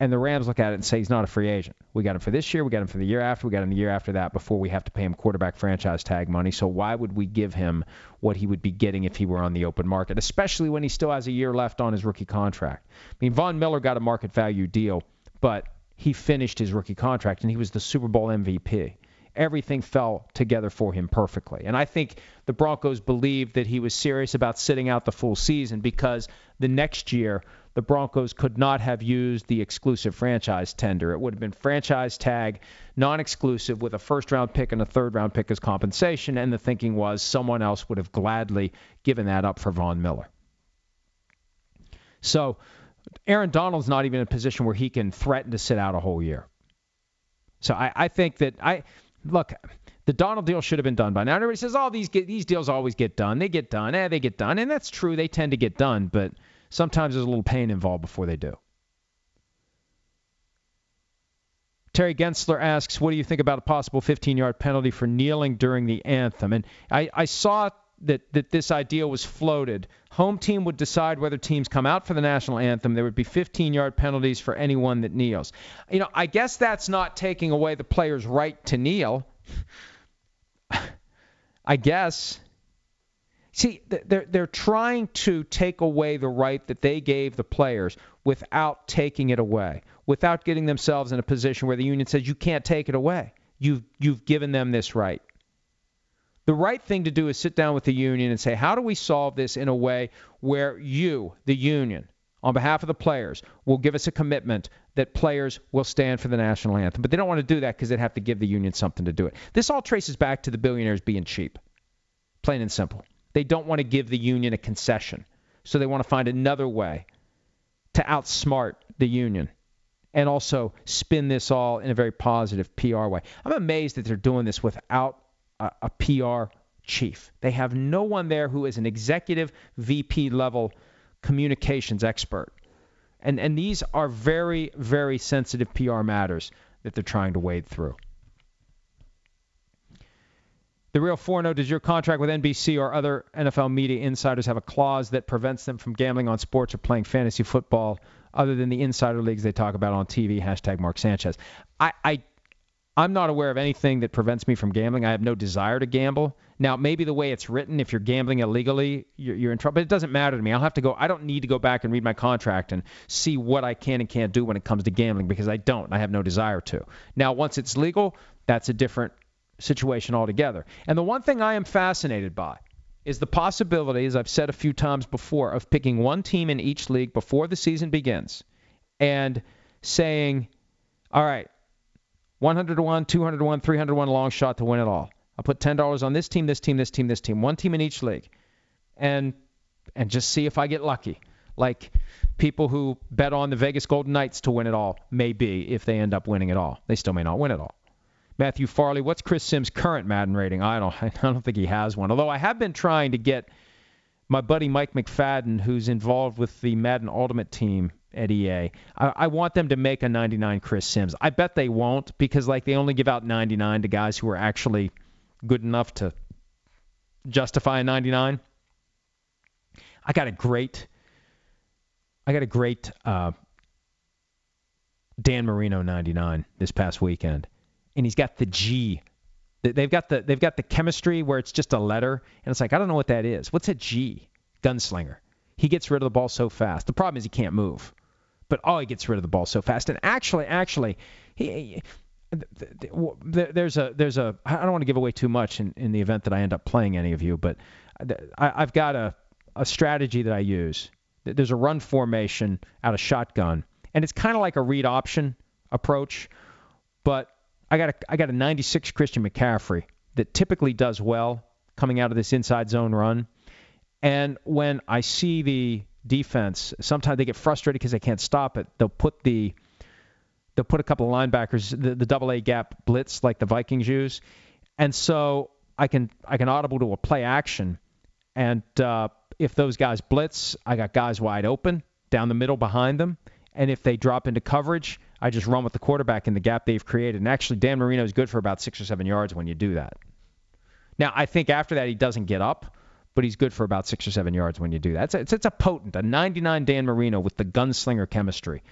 And the Rams look at it and say he's not a free agent. We got him for this year, we got him for the year after, we got him the year after that before we have to pay him quarterback franchise tag money. So why would we give him what he would be getting if he were on the open market, especially when he still has a year left on his rookie contract? I mean, Von Miller got a market value deal, but he finished his rookie contract and he was the Super Bowl MVP everything fell together for him perfectly. And I think the Broncos believed that he was serious about sitting out the full season because the next year the Broncos could not have used the exclusive franchise tender. It would have been franchise tag, non exclusive, with a first round pick and a third round pick as compensation. And the thinking was someone else would have gladly given that up for Von Miller. So Aaron Donald's not even in a position where he can threaten to sit out a whole year. So I, I think that I look, the Donald deal should have been done by now. Everybody says, "Oh, these get, these deals always get done. They get done. Eh, they get done." And that's true. They tend to get done, but sometimes there's a little pain involved before they do. Terry Gensler asks, "What do you think about a possible 15-yard penalty for kneeling during the anthem?" And I, I saw that that this idea was floated. Home team would decide whether teams come out for the national anthem. There would be 15-yard penalties for anyone that kneels. You know, I guess that's not taking away the player's right to kneel. (laughs) I guess. See, they're they're trying to take away the right that they gave the players without taking it away, without getting themselves in a position where the union says you can't take it away. You've you've given them this right. The right thing to do is sit down with the union and say, how do we solve this in a way where you, the union, on behalf of the players, will give us a commitment that players will stand for the national anthem. But they don't want to do that because they'd have to give the union something to do it. This all traces back to the billionaires being cheap, plain and simple. They don't want to give the union a concession, so they want to find another way to outsmart the union and also spin this all in a very positive PR way. I'm amazed that they're doing this without a, a PR chief. They have no one there who is an executive VP level communications expert. And, and these are very, very sensitive PR matters that they're trying to wade through. The real 4 0 does your contract with NBC or other NFL media insiders have a clause that prevents them from gambling on sports or playing fantasy football other than the insider leagues they talk about on TV? Hashtag Mark Sanchez. I, I I'm not aware of anything that prevents me from gambling. I have no desire to gamble. Now, maybe the way it's written, if you're gambling illegally, you're, you're, in trouble. But it doesn't matter to me. I'll have to go. I don't need to go back and read my contract and see what I can and can't do when it comes to gambling because I don't. I have no desire to. Now, once it's legal, that's a different situation altogether. And the one thing I am fascinated by is the possibility, as I've said a few times before, of picking one team in each league before the season begins and saying, all right, 100 to 1, 200 to 1, 300 to 1 long shot to win it all. I'll put $10 on this team, this team, this team, this team, one team in each league. And and just see if I get lucky. Like people who bet on the Vegas Golden Knights to win it all may be if they end up winning it all. They still may not win it all. Matthew Farley, what's Chris Sims' current Madden rating? I don't (laughs) I don't think he has one. Although I have been trying to get my buddy Mike McFadden, who's involved with the Madden Ultimate team, at EA. I, I, want them to make a 99 Chris Sims. I bet they won't because like they only give out 99 to guys who are actually good enough to justify a 99. I got a great, I got a great uh, Dan Marino 99 this past weekend, and he's got the G. They've got the they've got the chemistry where it's just a letter, and it's like I don't know what that is. What's a G? Gunslinger. He gets rid of the ball so fast. The problem is he can't move but oh, he gets rid of the ball so fast. And actually, actually, he, there's a there's a I don't want to give away too much in, in the event that I end up playing any of you, but I, I've got a a strategy that I use. There's a run formation out of shotgun, and it's kind of like a read option approach, but I got a I got a 96 Christian McCaffrey that typically does well coming out of this inside zone run. And when I see the defense. Sometimes they get frustrated because they can't stop it. They'll put the they'll put a couple of linebackers the, double A gap blitz like the Vikings use, and so I can I can audible to a play action, and uh, if those guys blitz, I got guys wide open down the middle behind them, And if they drop into coverage, I just run with the quarterback in the gap they've created. And actually, Dan Marino is good for about six or seven yards when you do that. Now, I think after that, he doesn't get up, but he's good for about six or seven yards when you do that. It's it's, it's a potent, a 99 Dan Marino with the gunslinger chemistry.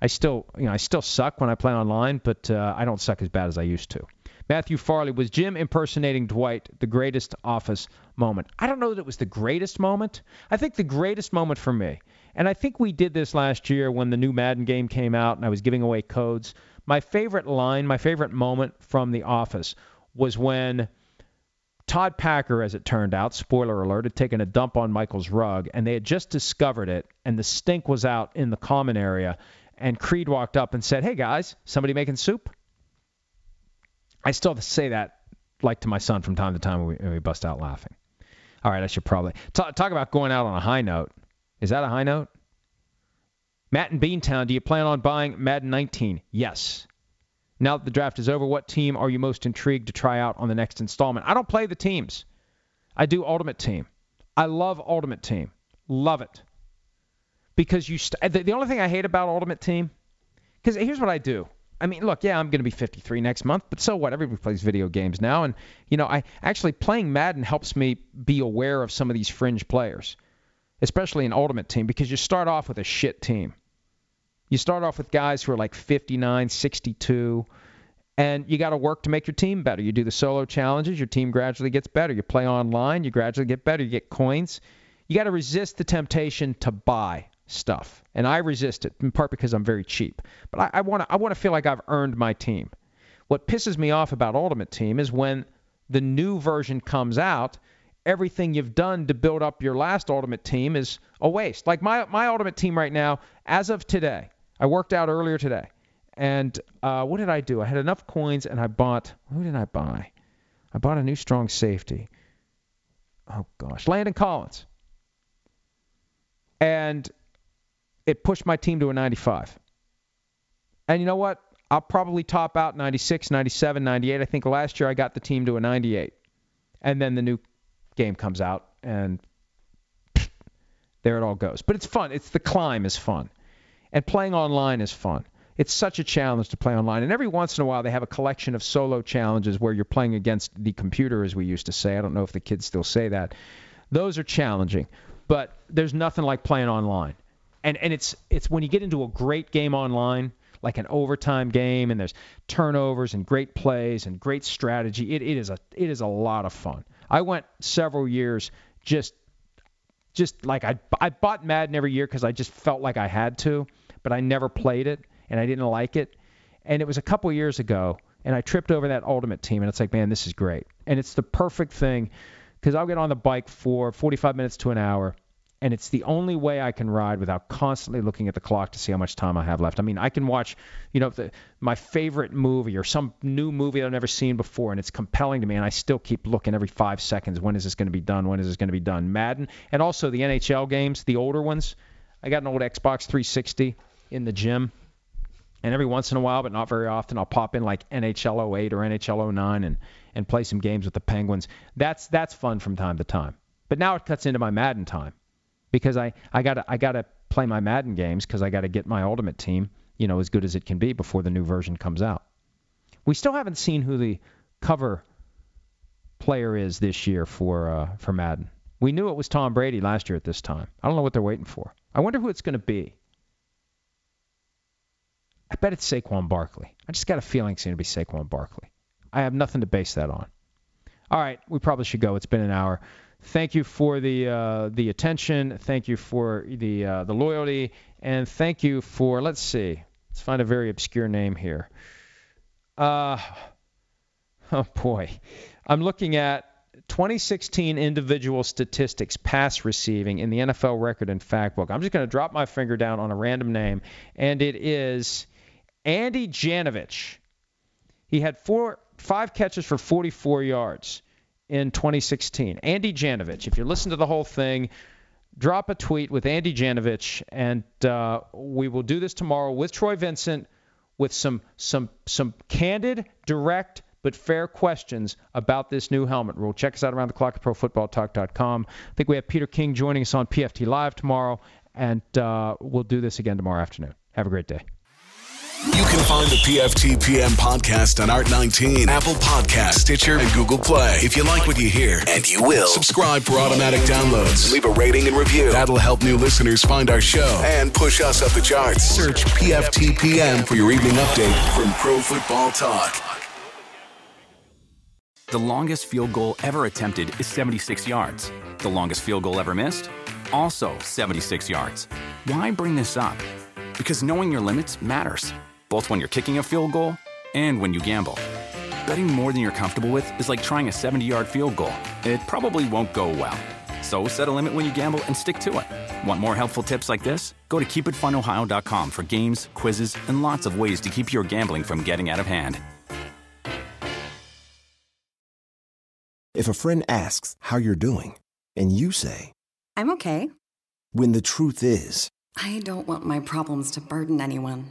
I still, you know, I still suck when I play online, but uh, I don't suck as bad as I used to. Matthew Farley was Jim impersonating Dwight the greatest office moment. I don't know that it was the greatest moment. I think the greatest moment for me, and I think we did this last year when the new Madden game came out and I was giving away codes. My favorite line, my favorite moment from The Office was when Todd Packer, as it turned out, spoiler alert, had taken a dump on Michael's rug, and they had just discovered it, and the stink was out in the common area, and Creed walked up and said, "Hey guys, somebody making soup?" I still have to say that like to my son from time to time when we, when we bust out laughing. All right, I should probably talk, talk about going out on a high note. Is that a high note? Matt in Beantown, do you plan on buying Madden 19? Yes. Now that the draft is over, what team are you most intrigued to try out on the next installment? I don't play the teams. I do Ultimate Team. I love Ultimate Team. Love it because you st- the, the only thing I hate about Ultimate Team because here's what I do. I mean, look, yeah, I'm going to be 53 next month, but so what? Everybody plays video games now, and you know, I actually playing Madden helps me be aware of some of these fringe players, especially in Ultimate Team, because you start off with a shit team. You start off with guys who are like 59, 62, and you got to work to make your team better. You do the solo challenges, your team gradually gets better. You play online, you gradually get better. You get coins. You got to resist the temptation to buy stuff, and I resist it in part because I'm very cheap. But I, I want to I want to feel like I've earned my team. What pisses me off about Ultimate Team is when the new version comes out, everything you've done to build up your last Ultimate Team is a waste. Like my my Ultimate Team right now, as of today, I worked out earlier today, and uh, what did I do? I had enough coins, and I bought. Who did I buy? I bought a new strong safety. Oh gosh, Landon Collins. And it pushed my team to a 95. And you know what? I'll probably top out 96, 97, 98. I think last year I got the team to a 98. And then the new game comes out and there it all goes. But it's fun. It's the climb is fun. And playing online is fun. It's such a challenge to play online. And every once in a while they have a collection of solo challenges where you're playing against the computer as we used to say. I don't know if the kids still say that. Those are challenging. But there's nothing like playing online and and it's it's when you get into a great game online like an overtime game and there's turnovers and great plays and great strategy it, it is a it is a lot of fun i went several years just just like i i bought madden every year because i just felt like i had to but i never played it and i didn't like it. And it was a couple years ago and i tripped over that ultimate team and it's like man this is great. And it's the perfect thing because i'll get on the bike for 45 minutes to an hour and it's the only way I can ride without constantly looking at the clock to see how much time I have left. I mean, I can watch, you know, the, my favorite movie or some new movie I've never seen before, and it's compelling to me, and I still keep looking every five seconds. When is this going to be done? When is this going to be done? Madden, and also the NHL games, the older ones. I got an old Xbox 360 in the gym, and every once in a while, but not very often, I'll pop in like NHL 08 or NHL 09 and and play some games with the Penguins. That's that's fun from time to time. But now it cuts into my Madden time because I I got I got to play my Madden games because I got to get my Ultimate Team you know as good as it can be before the new version comes out. We still haven't seen who the cover player is this year for uh, for Madden. We knew it was Tom Brady last year at this time. I don't know what they're waiting for. I wonder who it's going to be. I bet it's Saquon Barkley. I just got a feeling it's going to be Saquon Barkley. I have nothing to base that on. All right, we probably should go. It's been an hour. Thank you for the uh, the attention. Thank you for the uh, the loyalty, and thank you for let's see. Let's find a very obscure name here. Uh, (laughs) oh boy, I'm looking at 2016 individual statistics pass receiving in the NFL record and fact book. I'm just going to drop my finger down on a random name, and it is Andy Janovich. He had four five catches for 44 yards in 2016. Andy Janovich, if you listen to the whole thing, drop a tweet with Andy Janovich, and uh, we will do this tomorrow with Troy Vincent with some some some candid, direct but fair questions about this new helmet rule. Check us out around the clock at ProFootballTalk.com. I think we have Peter King joining us on PFT Live tomorrow, and uh, we'll do this again tomorrow afternoon. Have a great day. You can find the PFTPM podcast on Art19, Apple Podcast, Stitcher, and Google Play. If you like what you hear, and you will, subscribe for automatic downloads. Leave a rating and review. That'll help new listeners find our show and push us up the charts. Search PFTPM for your evening update from Pro Football Talk. The longest field goal ever attempted is 76 yards. The longest field goal ever missed? Also 76 yards. Why bring this up? Because knowing your limits matters both when you're kicking a field goal and when you gamble. Betting more than you're comfortable with is like trying a 70 yard field goal. It probably won't go well. So set a limit when you gamble and stick to it. Want more helpful tips like this? Go to keepitfunohio.com for games, quizzes, and lots of ways to keep your gambling from getting out of hand. If a friend asks how you're doing, and you say, I'm okay, when the truth is, I don't want my problems to burden anyone.